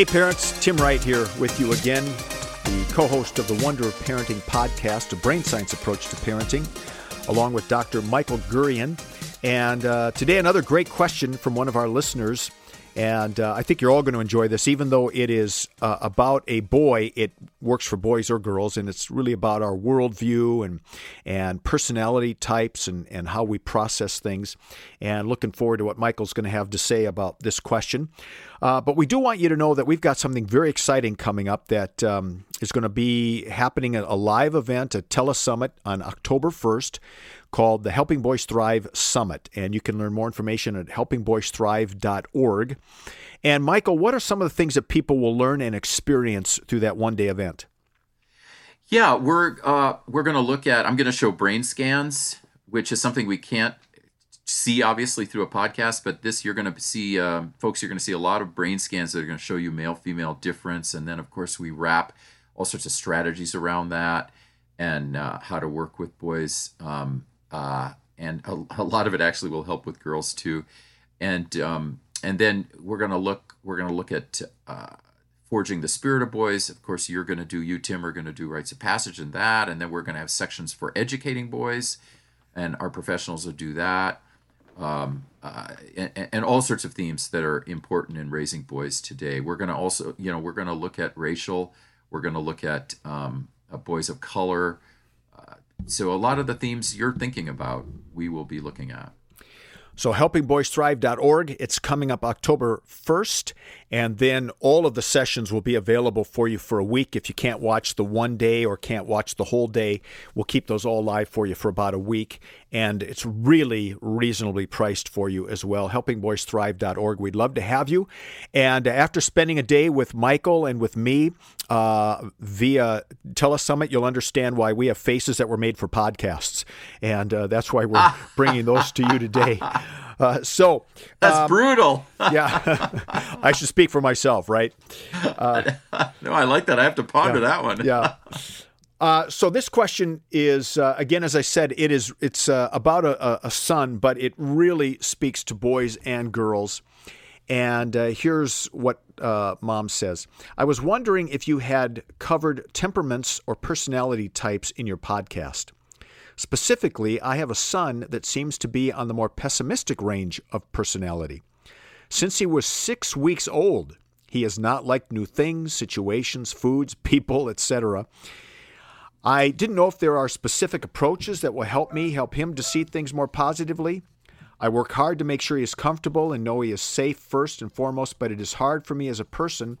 Hey, parents, Tim Wright here with you again, the co host of the Wonder of Parenting podcast, a brain science approach to parenting, along with Dr. Michael Gurian. And uh, today, another great question from one of our listeners. And uh, I think you're all going to enjoy this, even though it is uh, about a boy. It works for boys or girls, and it's really about our worldview and and personality types and and how we process things. And looking forward to what Michael's going to have to say about this question. Uh, but we do want you to know that we've got something very exciting coming up that um, is going to be happening at a live event at TeleSummit on October 1st called the Helping Boys Thrive Summit. And you can learn more information at helpingboysthrive.org. And Michael, what are some of the things that people will learn and experience through that one day event? Yeah, we're uh, we're going to look at. I'm going to show brain scans, which is something we can't see obviously through a podcast, but this you're going to see, um, folks, you're going to see a lot of brain scans that are going to show you male female difference. And then, of course, we wrap all sorts of strategies around that and uh, how to work with boys. Um, uh, and a, a, lot of it actually will help with girls too. And um, and then we're going to look we're going to look at uh, forging the spirit of boys. Of course, you're going to do you Tim are going to do rites of passage and that, and then we're going to have sections for educating boys, and our professionals will do that um, uh, and, and, all sorts of themes that are important in raising boys today. We're going to also, you know, we're going to look at racial, we're going to look at um, uh, boys of color. Uh, so a lot of the themes you're thinking about, we will be looking at. So, helpingboysthrive.org, it's coming up October 1st, and then all of the sessions will be available for you for a week. If you can't watch the one day or can't watch the whole day, we'll keep those all live for you for about a week. And it's really reasonably priced for you as well. Helpingboysthrive.org. We'd love to have you. And after spending a day with Michael and with me uh, via TeleSummit, you'll understand why we have faces that were made for podcasts. And uh, that's why we're bringing those to you today. Uh, so that's um, brutal. yeah, I should speak for myself, right? Uh, no, I like that. I have to ponder yeah, that one. yeah. Uh, so this question is uh, again, as I said, it is it's uh, about a, a, son, but it really speaks to boys and girls. And uh, here's what uh, mom says: I was wondering if you had covered temperaments or personality types in your podcast. Specifically, I have a son that seems to be on the more pessimistic range of personality. Since he was six weeks old, he has not liked new things, situations, foods, people, etc. I didn't know if there are specific approaches that will help me help him to see things more positively. I work hard to make sure he is comfortable and know he is safe first and foremost, but it is hard for me as a person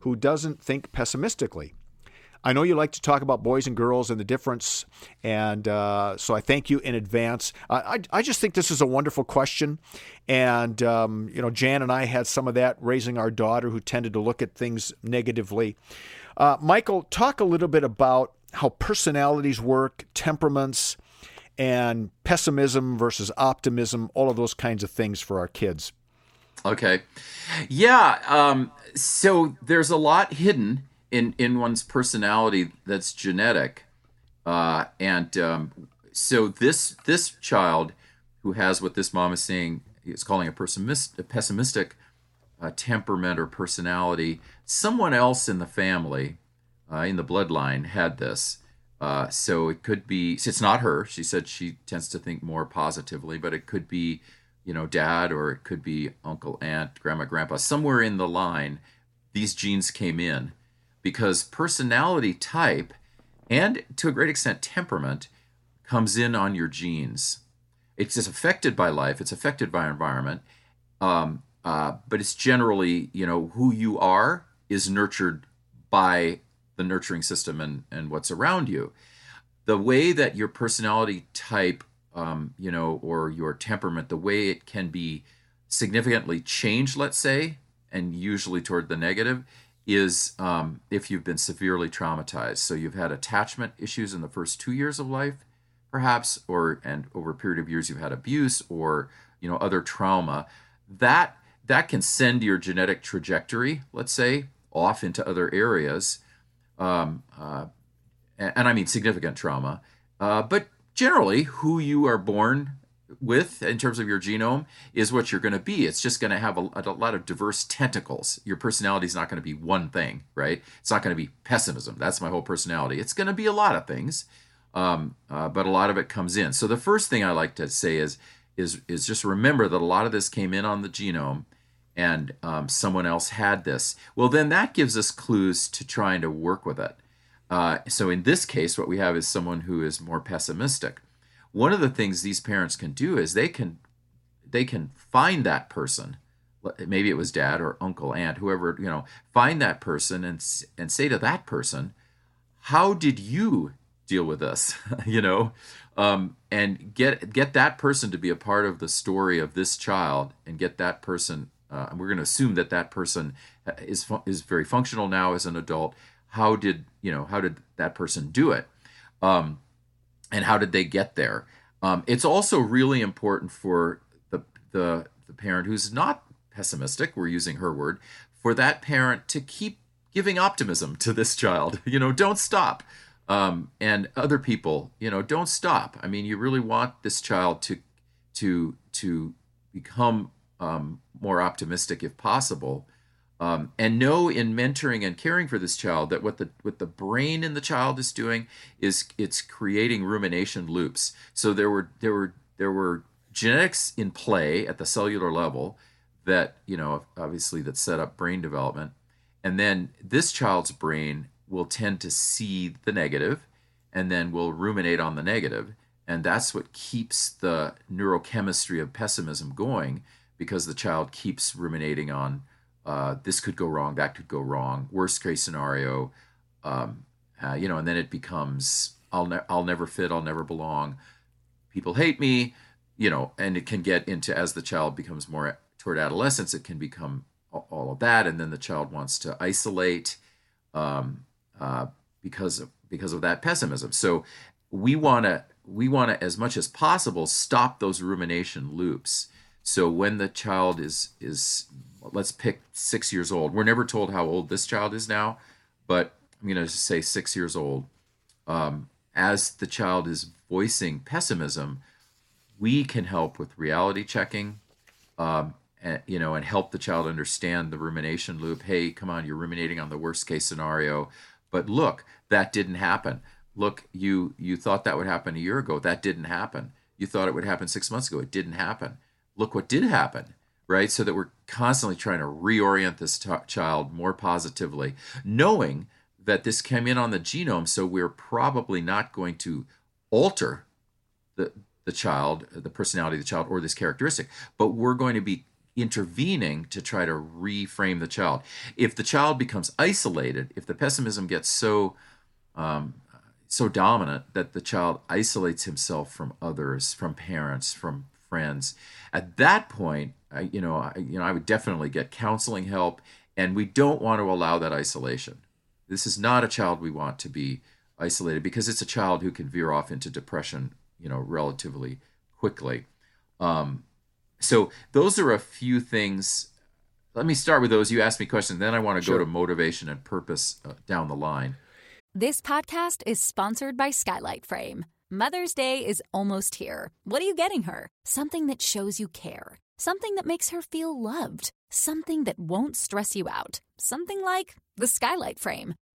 who doesn't think pessimistically. I know you like to talk about boys and girls and the difference, and uh, so I thank you in advance. I, I just think this is a wonderful question, and um, you know, Jan and I had some of that raising our daughter who tended to look at things negatively. Uh, Michael, talk a little bit about how personalities work, temperaments, and pessimism versus optimism, all of those kinds of things for our kids. Okay, yeah. Um, so there's a lot hidden in in one's personality that's genetic, uh, and um, so this this child who has what this mom is saying is calling a, pessimist, a pessimistic uh, temperament or personality. Someone else in the family, uh, in the bloodline, had this. Uh, so it could be. It's not her. She said she tends to think more positively, but it could be, you know, dad, or it could be uncle, aunt, grandma, grandpa. Somewhere in the line, these genes came in, because personality type and to a great extent temperament comes in on your genes. It's just affected by life, it's affected by environment, um, uh, but it's generally, you know, who you are is nurtured by the nurturing system and, and what's around you. The way that your personality type, um, you know, or your temperament, the way it can be significantly changed, let's say, and usually toward the negative, is um, if you've been severely traumatized. So you've had attachment issues in the first two years of life, perhaps, or and over a period of years you've had abuse or you know other trauma. That that can send your genetic trajectory, let's say, off into other areas, um, uh, and, and, I mean significant trauma. Uh, but generally, who you are born with in terms of your genome is what you're going to be. It's just going to have a, a, lot of diverse tentacles. Your personality is not going to be one thing, right? It's not going to be pessimism. That's my whole personality. It's going to be a lot of things, um, uh, but a lot of it comes in. So the first thing I like to say is is is just remember that a lot of this came in on the genome, and um, someone else had this. Well, then that gives us clues to trying to work with it. Uh, so in this case, what we have is someone who is more pessimistic one of the things these parents can do is they can they can find that person maybe it was dad or uncle aunt whoever you know find that person and and say to that person how did you deal with this? You know? Um, and get get that person to be a part of the story of this child and get that person uh, and we're going to assume that that person uh, is is very functional now as an adult. How did you know how did that person do it? Um, and how did they get there? Um, it's also really important for the, the the parent who's not pessimistic. We're using her word for that parent to keep giving optimism to this child. You know, don't stop. Um, and other people, you know, don't stop. I mean, you really want this child to to to become um, more optimistic if possible um, and know in mentoring and caring for this child that what the what the brain in the child is doing is it's creating rumination loops. So there were there were there were genetics in play at the cellular level that you know obviously that set up brain development, and then this child's brain will tend to see the negative, and then will ruminate on the negative, and that's what keeps the neurochemistry of pessimism going because the child keeps ruminating on uh, this could go wrong, that could go wrong, worst case scenario, um, uh, you know, and then it becomes I'll ne- I'll never fit, I'll never belong, people hate me, you know, and it can get into as the child becomes more toward adolescence, it can become all of that, and then the child wants to isolate um, uh, because of because of that pessimism. So we want to we want to as much as possible stop those rumination loops. So when the child is is let's pick six years old. We're never told how old this child is now, but I'm going to say six years old. Um, as the child is voicing pessimism, we can help with reality checking, um, and, you know, and help the child understand the rumination loop. Hey, come on, you're ruminating on the worst case scenario, but look, that didn't happen. Look, you you thought that would happen a year ago. That didn't happen. You thought it would happen six months ago. It didn't happen. Look what did happen right? So that we're constantly trying to reorient this t- child more positively, knowing that this came in on the genome, so we're probably not going to alter the the child, the personality of the child, or this characteristic, but we're going to be intervening to try to reframe the child. If the child becomes isolated, if the pessimism gets so um, so dominant that the child isolates himself from others, from parents, from friends, at that point, I, you know, I, you know, I would definitely get counseling help, and we don't want to allow that isolation. This is not a child we want to be isolated because it's a child who can veer off into depression, you know, relatively quickly. Um, so those are a few things. Let me start with those. You asked me questions, then I want to sure. go to motivation and purpose uh, down the line. This podcast is sponsored by Skylight Frame. Mother's Day is almost here. What are you getting her? Something that shows you care Something that makes her feel loved. Something that won't stress you out. Something like the skylight frame.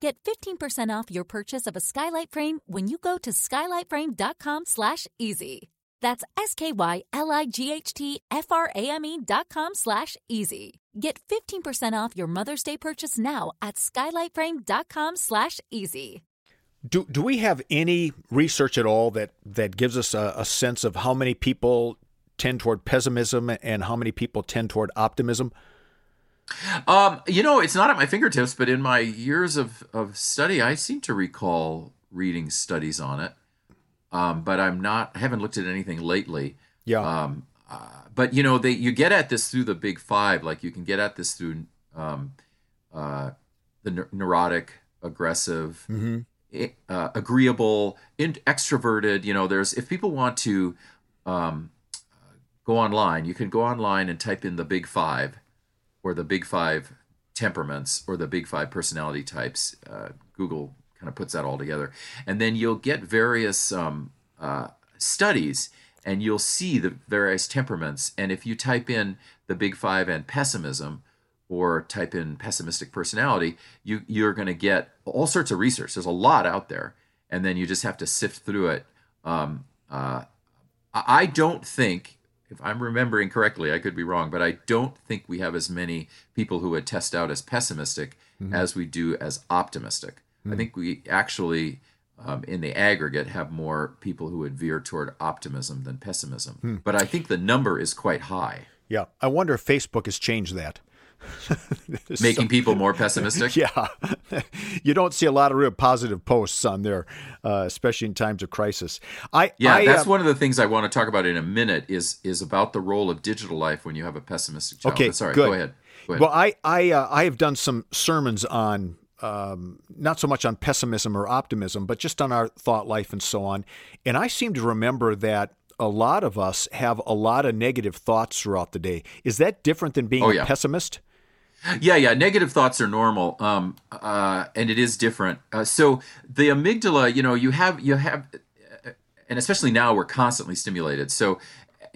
get 15% off your purchase of a skylight frame when you go to skylightframe.com slash easy. That's S-K-Y-L-I-G-H-T-F-R-A-M-E dot com slash easy. Get 15% off your Mother's Day purchase now at skylightframe.com slash easy. Do, do we have any research at all that, that gives us a, a sense of how many people tend toward pessimism and how many people tend toward optimism? Um, you know, it's not at my fingertips, but in my years of, of study, I seem to recall reading studies on it. Um, but I'm not, I haven't looked at anything lately. Yeah. Um, uh, but you know, they you get at this through the big five. Like you can get at this through um, uh, the ne- neurotic, aggressive, Mm-hmm. uh, agreeable, in- extroverted. You know, there's if people want to um, go online, you can go online and type in the big five or the big five temperaments or the big five personality types. Uh, Google kind of puts that all together. And then you'll get various um, uh, studies and you'll see the various temperaments. And if you type in the big five and pessimism, or type in pessimistic personality, you you're going to get all sorts of research. There's a lot out there, and then you just have to sift through it. Um, uh, I I don't think, if I'm remembering correctly, I could be wrong, but I don't think we have as many people who would test out as pessimistic mm-hmm. as we do as optimistic. I mm. think we actually, um, in the aggregate, have more people who would veer toward optimism than pessimism. Hmm. But I think the number is quite high, Yeah. I wonder if Facebook has changed that. making people more pessimistic. Yeah. you don't see a lot of real positive posts on there, uh, especially in times of crisis. I Yeah, I, that's uh, one of the things I want to talk about in a minute is is about the role of digital life when you have a pessimistic child. Okay, sorry, go ahead. Go ahead. Well, I I uh, I have done some sermons on um, not so much on pessimism or optimism, but just on our thought life and so on. And I seem to remember that a lot of us have a lot of negative thoughts throughout the day. Is that different than being Oh, a pessimist? Yeah, yeah. Negative thoughts are normal, um, uh, and it is different. Uh, so the amygdala, you know, you have you have, and especially now we're constantly stimulated. So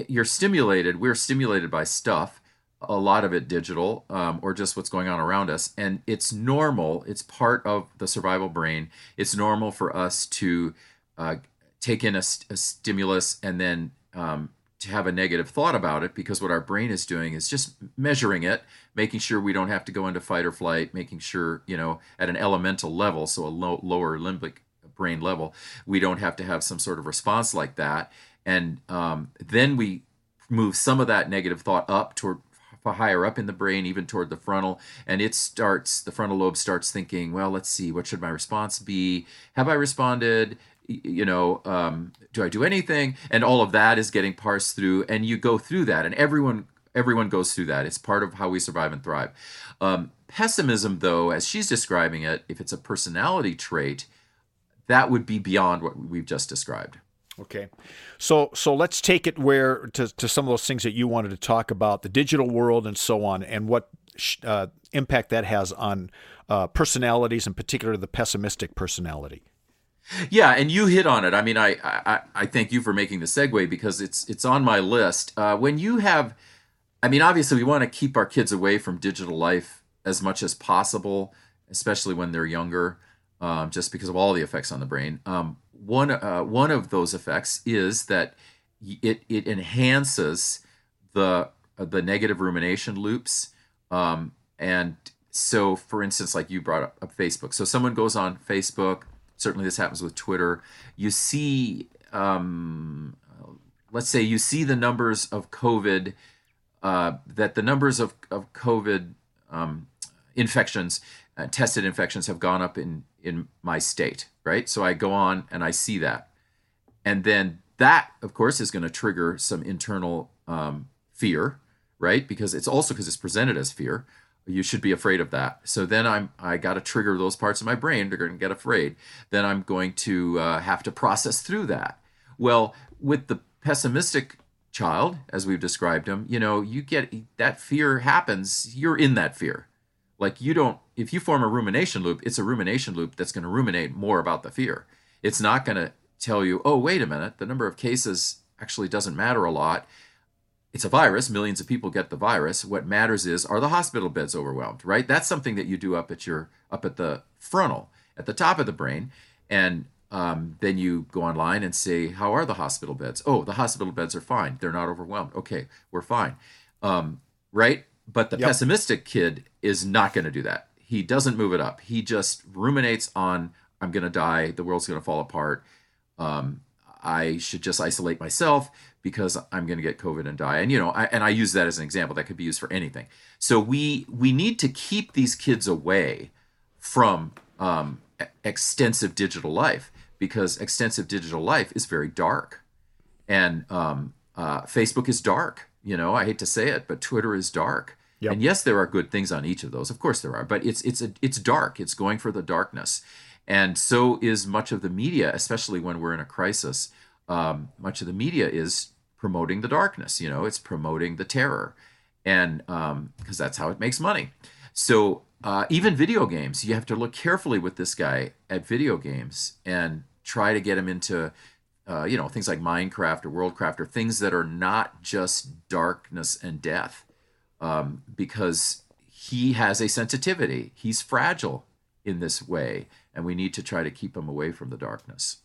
you're stimulated. We're stimulated by stuff. A lot of it digital, um, or just what's going on around us, and it's normal. It's part of the survival brain. It's normal for us to uh, take in a, a stimulus and then um, to have a negative thought about it because what our brain is doing is just measuring it, making sure we don't have to go into fight or flight, making sure, you know, at an elemental level, so a low, lower limbic brain level, we don't have to have some sort of response like that. And um, then we move some of that negative thought up toward higher up in the brain, even toward the frontal, and it starts, the frontal lobe starts thinking, well, let's see, what should my response be? Have I responded? You know, um, do I do anything? And all of that is getting parsed through, and you go through that, and everyone everyone goes through that. It's part of how we survive and thrive. Um, pessimism, though, as she's describing it, if it's a personality trait, that would be beyond what we've just described. Okay. So so let's take it where to, to some of those things that you wanted to talk about, the digital world and so on, and what uh, impact that has on uh, personalities, in particular the pessimistic personality. Yeah, and you hit on it. I mean, I, I I thank you for making the segue because it's it's on my list. Uh, when you have, I mean, obviously we want to keep our kids away from digital life as much as possible, especially when they're younger, um, just because of all the effects on the brain. Um, one uh, one of those effects is that it it enhances the uh, the negative rumination loops, um, and so for instance, like you brought up, up Facebook. So someone goes on Facebook certainly this happens with Twitter. You see, um, let's say you see the numbers of COVID, uh, that the numbers of, of COVID um, infections, uh, tested infections have gone up in, in my state, right? So I go on and I see that. And then that, of course, is going to trigger some internal um, fear, right? Because it's also because it's presented as fear you should be afraid of that. So then i'm i got to trigger those parts of my brain they're going to get afraid. Then i'm going to uh, have to process through that. Well with the pessimistic child as we've described him you know you get that fear happens you're in that fear. Like you don't if you form a rumination loop it's a rumination loop that's going to ruminate more about the fear. It's not going to tell you oh wait a minute the number of cases actually doesn't matter a lot it's a virus. Millions of people get the virus. What matters is are the hospital beds overwhelmed right? That's something that you do up at your up at the frontal at the top of the brain. And um, then you go online and say how are the hospital beds? Oh the hospital beds are fine. They're not overwhelmed. Okay we're fine. Um, right? But the Yep. pessimistic kid is not going to do that. He doesn't move it up. He just ruminates on i'm going to die. The world's going to fall apart. Um, I should just isolate myself because I'm going to get COVID and die. And you know, I, and I use that as an example that could be used for anything. So we we need to keep these kids away from um, extensive digital life because extensive digital life is very dark, and um, uh, Facebook is dark. You know, I hate to say it, but Twitter is dark. Yep. And yes, there are good things on each of those. Of course, there are, but it's it's a, it's dark. It's going for the darkness, and so is much of the media, especially when we're in a crisis. Um, much of the media is promoting the darkness. You know, it's promoting the terror, and because um, that's how it makes money. So uh, even video games, you have to look carefully with this guy at video games and try to get him into uh, you know things like Minecraft or Worldcraft or things that are not just darkness and death, um, because he has a sensitivity. He's fragile in this way, and we need to try to keep them away from the darkness.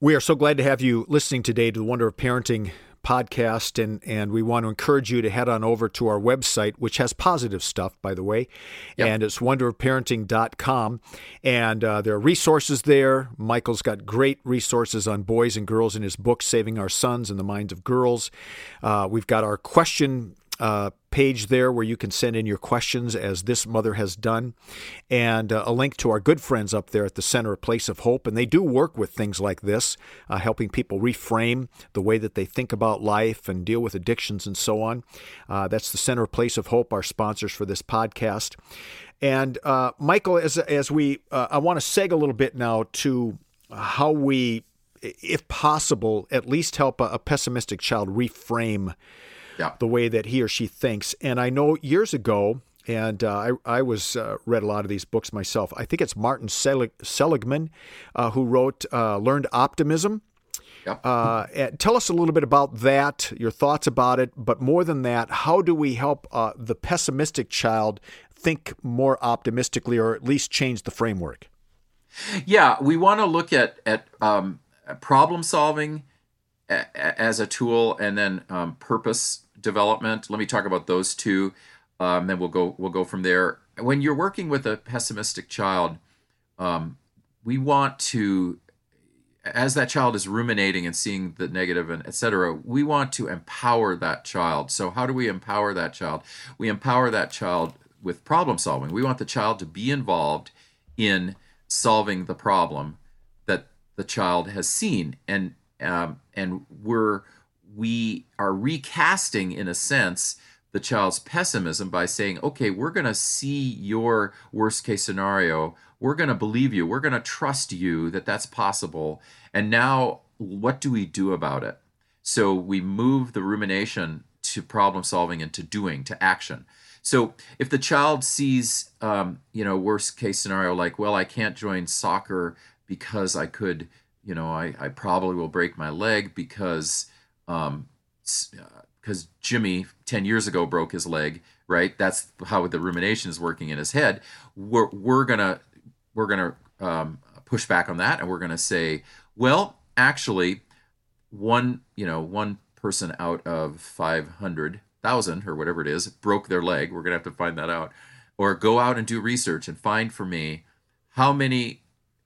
We are so glad to have you listening today to the Wonder of Parenting podcast, and, and we want to encourage you to head on over to our website, which has positive stuff, by the way, yep. and it's wonderofparenting.com. And uh, there are resources there. Michael's got great resources on boys and girls in his book, Saving Our Sons and the Minds of Girls. Uh, we've got our question uh, page there where you can send in your questions, as this mother has done, and uh, a link to our good friends up there at the Center of Place of Hope. And they do work with things like this, uh, helping people reframe the way that they think about life and deal with addictions and so on. Uh, that's the Center of Place of Hope, our sponsors for this podcast. And uh, Michael, as as we, uh, I want to seg a little bit now to how we, if possible, at least help a, a pessimistic child reframe yeah. the way that he or she thinks. And I know years ago, and uh, I, I was uh, read a lot of these books myself. I think it's Martin Selig- Seligman uh, who wrote uh, Learned Optimism. Yep. Uh, tell us a little bit about that, your thoughts about it, but more than that, how do we help uh, the pessimistic child think more optimistically, or at least change the framework? Yeah, we want to look at at um, problem solving as a tool, and then um, purpose development. Let me talk about those two. Um, then we'll go we'll go from there. When you're working with a pessimistic child, um, we want to, as that child is ruminating and seeing the negative and etc. We want to empower that child. So how do we empower that child? We empower that child with problem solving. We want the child to be involved in solving the problem that the child has seen, and um, and we're we are recasting, in a sense, the child's pessimism by saying, okay, we're going to see your worst case scenario. We're going to believe you. We're going to trust you that that's possible. And now, what do we do about it? So we move the rumination to problem solving and to doing, to action. So if the child sees, um, you know, worst case scenario like, well, I can't join soccer because I could, you know, I, I probably will break my leg because um, because Jimmy 10 years ago broke his leg, right? That's how the rumination is working in his head. We're, we're gonna we're gonna um, push back on that, and we're gonna say, well, actually, one you know one person out of 500,000 or whatever it is broke their leg. We're gonna have to find that out, or go out and do research and find for me how many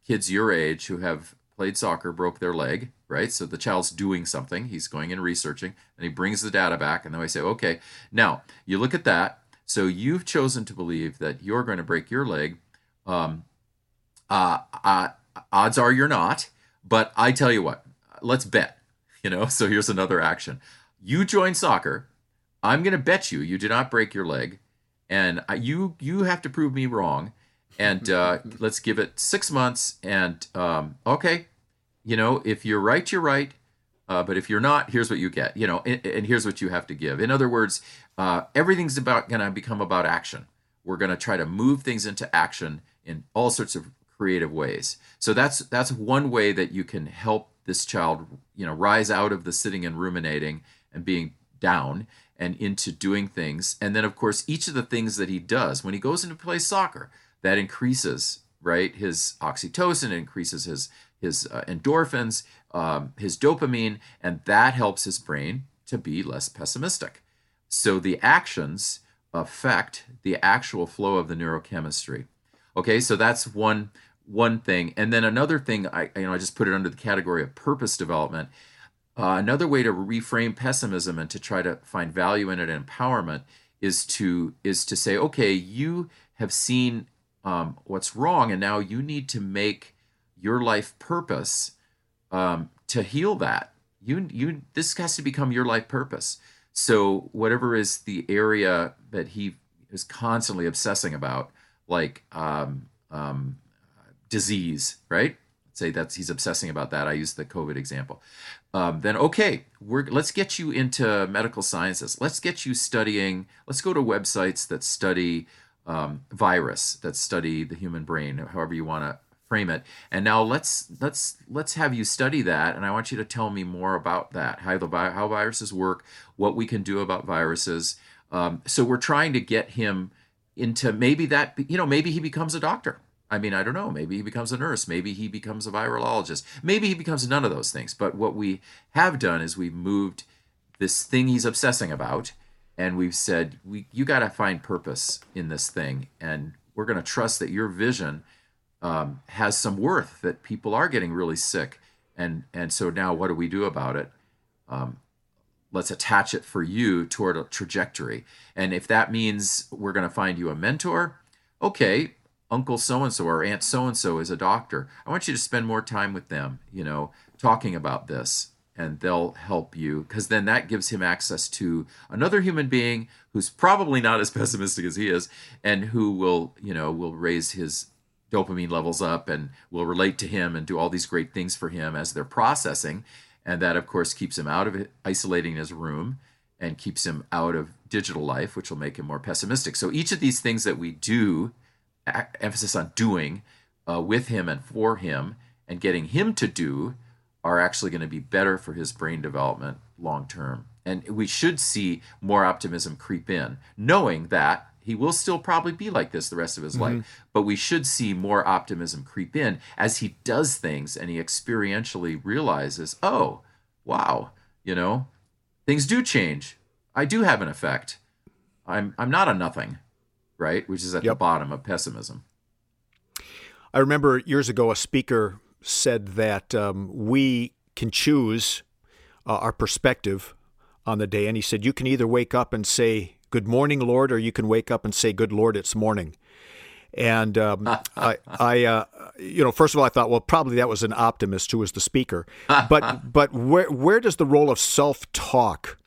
kids your age who have played soccer broke their leg right? So the child's doing something, he's going and researching, and he brings the data back, and then we say, okay, now you look at that. So you've chosen to believe that you're going to break your leg. Um, uh, uh, odds are you're not, but I tell you what, let's bet. You know, so here's another action. You join soccer. I'm going to bet you you did not break your leg, and you you have to prove me wrong. And uh, let's give it six months. And um, okay, you know, if you're right, you're right. Uh, but if you're not, here's what you get. You know, and, and here's what you have to give. In other words, uh, everything's about going to become about action. We're going to try to move things into action in all sorts of creative ways. So that's that's one way that you can help this child, you know, rise out of the sitting and ruminating and being down and into doing things. And then, of course, each of the things that he does when he goes into play soccer, that increases right his oxytocin, increases his his uh, endorphins, um, his dopamine, and that helps his brain to be less pessimistic. So the actions affect the actual flow of the neurochemistry. Okay, so that's one one thing, and then another thing. I you know I just put it under the category of purpose development. Uh, another way to reframe pessimism and to try to find value in it and empowerment is to is to say, okay, you have seen um, what's wrong, and now you need to make your life purpose um, to heal that. you you this has to become your life purpose. So whatever is the area that he is constantly obsessing about, like um, um, disease, right? Say that's he's obsessing about that. I use the COVID example. Um, then okay, we're let's get you into medical sciences. Let's get you studying. Let's go to websites that study um, virus, that study the human brain, however you want to frame it. And now let's let's let's have you study that, and I want you to tell me more about that, how the how viruses work, what we can do about viruses. Um, so we're trying to get him into maybe that you know maybe he becomes a doctor I mean, I don't know. Maybe he becomes a nurse. Maybe he becomes a virologist. Maybe he becomes none of those things. But what we have done is we've moved this thing he's obsessing about, and we've said, we, you got to find purpose in this thing. And we're going to trust that your vision um, has some worth, that people are getting really sick. And, and so now what do we do about it? Um, let's attach it for you toward a trajectory. And if that means we're going to find you a mentor, okay, uncle so and so or aunt so and so is a doctor. I want you to spend more time with them, you know, talking about this and they'll help you because then that gives him access to another human being who's probably not as pessimistic as he is and who will, you know, will raise his dopamine levels up and will relate to him and do all these great things for him as they're processing and that of course keeps him out of it, isolating his room and keeps him out of digital life which will make him more pessimistic. So each of these things that we do emphasis on doing uh, with him and for him and getting him to do are actually going to be better for his brain development long term. And we should see more optimism creep in, knowing that he will still probably be like this the rest of his mm-hmm. life. But we should see more optimism creep in as he does things and he experientially realizes, oh, wow, you know, things do change. I do have an effect. I'm I'm not a nothing right? Which is at yep. the bottom of pessimism. I remember years ago a speaker said that um, we can choose uh, our perspective on the day. And he said, You can either wake up and say, Good morning, Lord, or you can wake up and say, Good Lord, it's morning. And um, I, I uh, you know, first of all, I thought, well, probably that was an optimist who was the speaker. But, but where, where does the role of self talk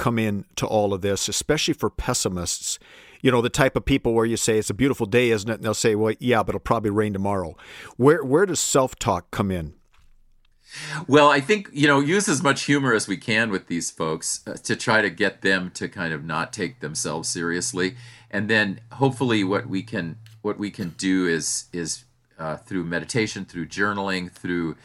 come in to all of this, especially for pessimists? you know, the type of people where you say it's a beautiful day, isn't it? And they'll say, well, yeah, but it'll probably rain tomorrow. Where where does self talk come in? Well, I think you know use as much humor as we can with these folks uh, to try to get them to kind of not take themselves seriously, and then hopefully what we can what we can do is is uh, through meditation, through journaling, through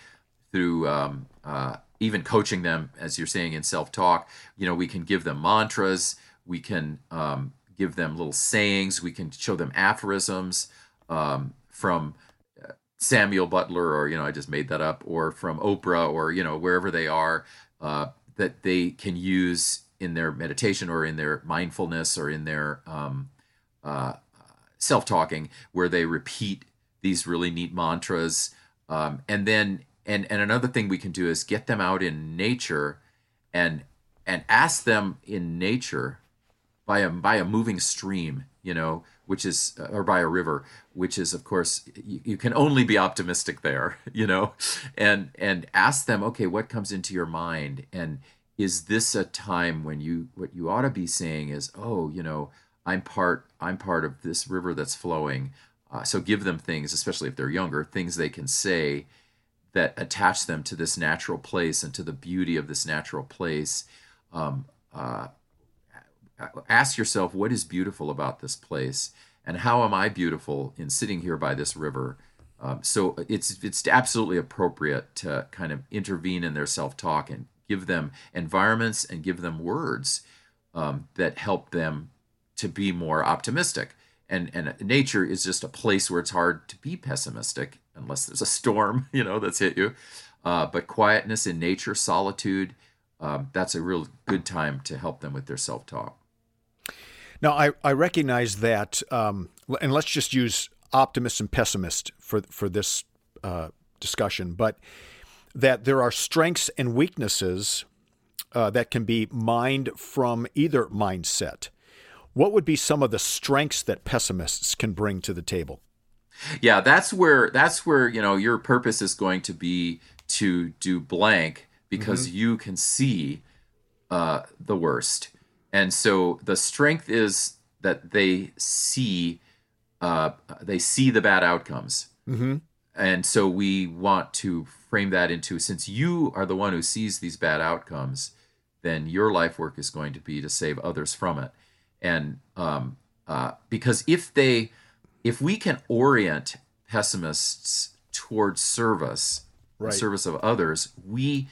through um, uh, even coaching them, as you're saying in self talk. You know, we can give them mantras. We can um, give them little sayings. We can show them aphorisms um, from uh, Samuel Butler, or you know, I just made that up, or from Oprah, or you know, wherever they are, uh, that they can use in their meditation or in their mindfulness or in their um, uh, self-talking, where they repeat these really neat mantras, um, and then and and another thing we can do is get them out in nature, and and ask them in nature by a by a moving stream, you know, which is or by a river, which is of course you, you, can only be optimistic there, you know, and and ask them, okay, what comes into your mind, and is this a time when you what you ought to be saying is, oh, you know, I'm part I'm part of this river that's flowing. Uh, so give them things, especially if they're younger, things they can say that attach them to this natural place and to the beauty of this natural place. Um, uh, ask yourself what is beautiful about this place and how am I beautiful in sitting here by this river. Um, so it's it's absolutely appropriate to kind of intervene in their self-talk and give them environments and give them words um, that help them to be more optimistic. And and nature is just a place where it's hard to be pessimistic unless there's a storm, you know, that's hit you. Uh, but quietness in nature, solitude, um, that's a real good time to help them with their self-talk. Now, I, I recognize that, um, and let's just use optimist and pessimist for, for this uh, discussion, but that there are strengths and weaknesses uh, that can be mined from either mindset. What would be some of the strengths that pessimists can bring to the table? Yeah, that's where that's where you know your purpose is going to be to do blank because you can see uh, the worst. And so the strength is that they see uh, they see the bad outcomes. Mm-hmm. And so we want to frame that into since you are the one who sees these bad outcomes, then your life work is going to be to save others from it. And um, uh, because if they, if we can orient pessimists towards service, Right. service of others, we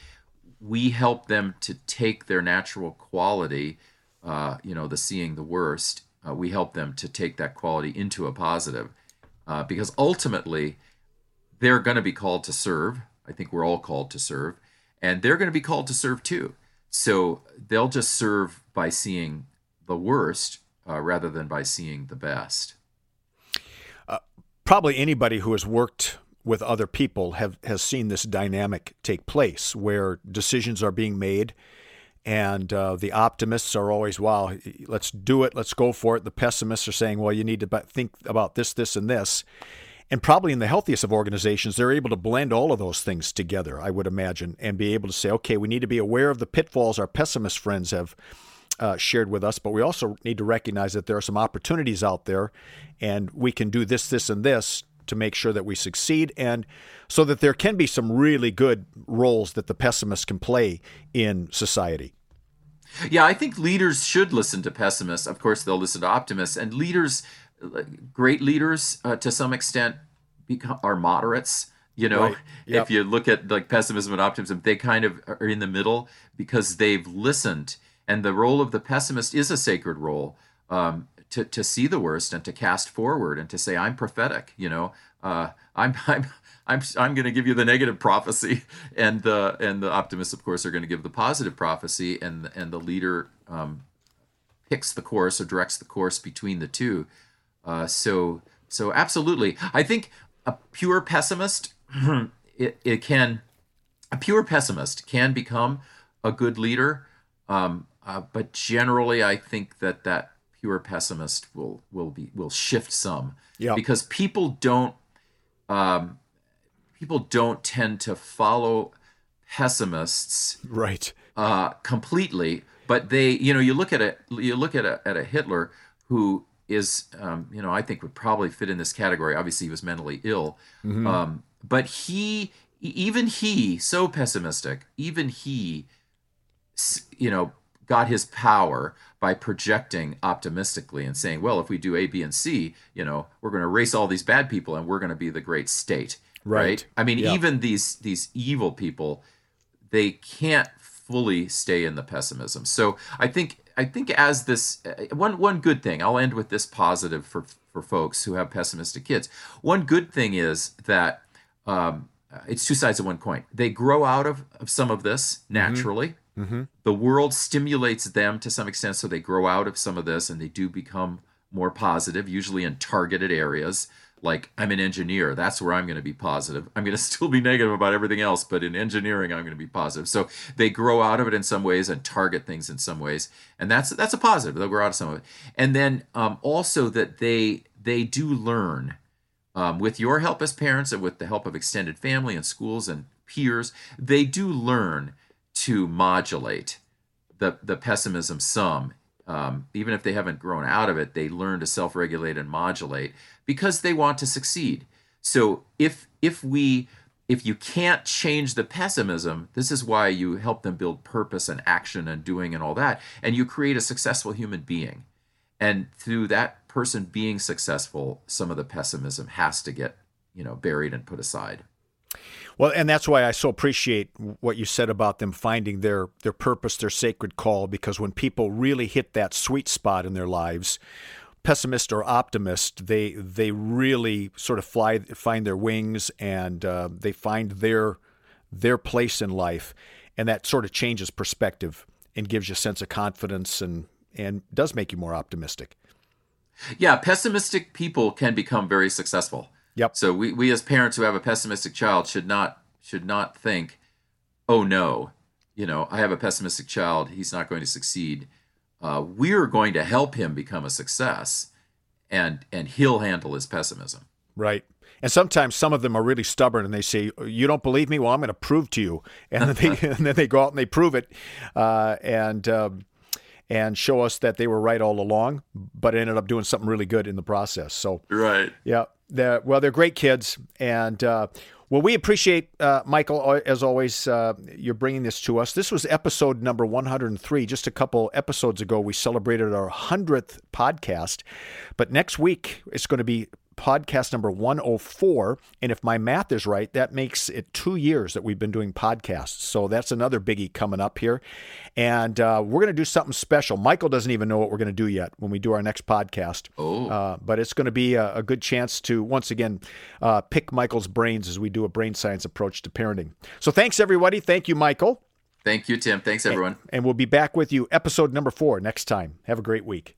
we help them to take their natural quality, uh, you know, the seeing the worst. Uh, we help them to take that quality into a positive, uh, because ultimately they're going to be called to serve. I think we're all called to serve, and they're going to be called to serve too. So they'll just serve by seeing the worst uh, rather than by seeing the best. Probably anybody who has worked with other people have has seen this dynamic take place where decisions are being made and uh, the optimists are always wow let's do it. Let's go for it. The pessimists are saying well you need to think about this this and this. And probably in the healthiest of organizations they're able to blend all of those things together i would imagine and be able to say okay we need to be aware of the pitfalls our pessimist friends have uh, shared with us, but we also need to recognize that there are some opportunities out there, and we can do this, this, and this to make sure that we succeed, and so that there can be some really good roles that the pessimists can play in society. Yeah, I think leaders should listen to pessimists. Of course, they'll listen to optimists, and leaders, great leaders, uh, to some extent, become, are moderates. You know, Right. Yep. if you look at like pessimism and optimism, they kind of are in the middle because they've listened. And the role of the pessimist is a sacred role um, to to see the worst and to cast forward and to say, "I'm prophetic." You know, uh, I'm I'm. I'm, I'm going to give you the negative prophecy, and the and the optimists, of course, are going to give the positive prophecy, and and the leader um, picks the course or directs the course between the two. Uh, so so absolutely, I think a pure pessimist it, it can a pure pessimist can become a good leader, um, uh, but generally, I think that that pure pessimist will will be will shift some Yeah. because people don't um, people don't tend to follow pessimists Right. uh, completely, but they, you know, you look at a you look at a at a Hitler who is, um, you know, I think would probably fit in this category. Obviously, he was mentally ill, um, but he, even he, so pessimistic, even he, you know, got his power by projecting optimistically and saying, well, if we do A, B, and C, you know, we're going to erase all these bad people and we're going to be the great state. Right. I mean, Yeah. even these these evil people, they can't fully stay in the pessimism. So I think I think as this uh, one one good thing, I'll end with this positive for for folks who have pessimistic kids. One good thing is that um, it's two sides of one coin. They grow out of, of some of this naturally. The world stimulates them to some extent, so they grow out of some of this and they do become more positive, usually in targeted areas. Like, I'm an engineer, that's where I'm going to be positive. I'm going to still be negative about everything else, but in engineering, I'm going to be positive. So they grow out of it in some ways and target things in some ways, and that's that's a positive. They'll grow out of some of it, and then um, also that they they do learn um, with your help as parents and with the help of extended family and schools and peers, they do learn to modulate the the pessimism some. Um, even if they haven't grown out of it, they learn to self-regulate and modulate because they want to succeed. So if if we if you can't change the pessimism, this is why you help them build purpose and action and doing and all that, and you create a successful human being. And through that person being successful, some of the pessimism has to get you know buried and put aside. Well, and that's why I so appreciate what you said about them finding their their purpose, their sacred call. Because when people really hit that sweet spot in their lives, pessimist or optimist, they they really sort of fly find their wings and uh, they find their their place in life, and that sort of changes perspective and gives you a sense of confidence and and does make you more optimistic. Yeah, pessimistic people can become very successful. Yep. So we, we as parents who have a pessimistic child should not should not think, oh no, you know, I have a pessimistic child, he's not going to succeed. Uh, we're going to help him become a success, and and he'll handle his pessimism. Right. And sometimes some of them are really stubborn and they say, "You don't believe me? Well, I'm going to prove to you." And then they and then they go out and they prove it, uh, and. Um, and show us that they were right all along, but ended up doing something really good in the process. So, right, yeah, they're, well, they're great kids, and uh, well, we appreciate, uh, Michael, as always, uh, you're bringing this to us. This was episode number 103. Just a couple episodes ago, we celebrated our 100th podcast. But next week, it's going to be podcast number 104. And if my math is right, that makes it two years that we've been doing podcasts. So that's another biggie coming up here. And uh, we're going to do something special. Michael doesn't even know what we're going to do yet when we do our next podcast. Oh. Uh, but it's going to be a, a, good chance to, once again, uh, pick Michael's brains as we do a brain science approach to parenting. So thanks, everybody. Thank you, Michael. Thank you, Tim. Thanks, everyone. And, and we'll be back with you, episode number four, next time. Have a great week.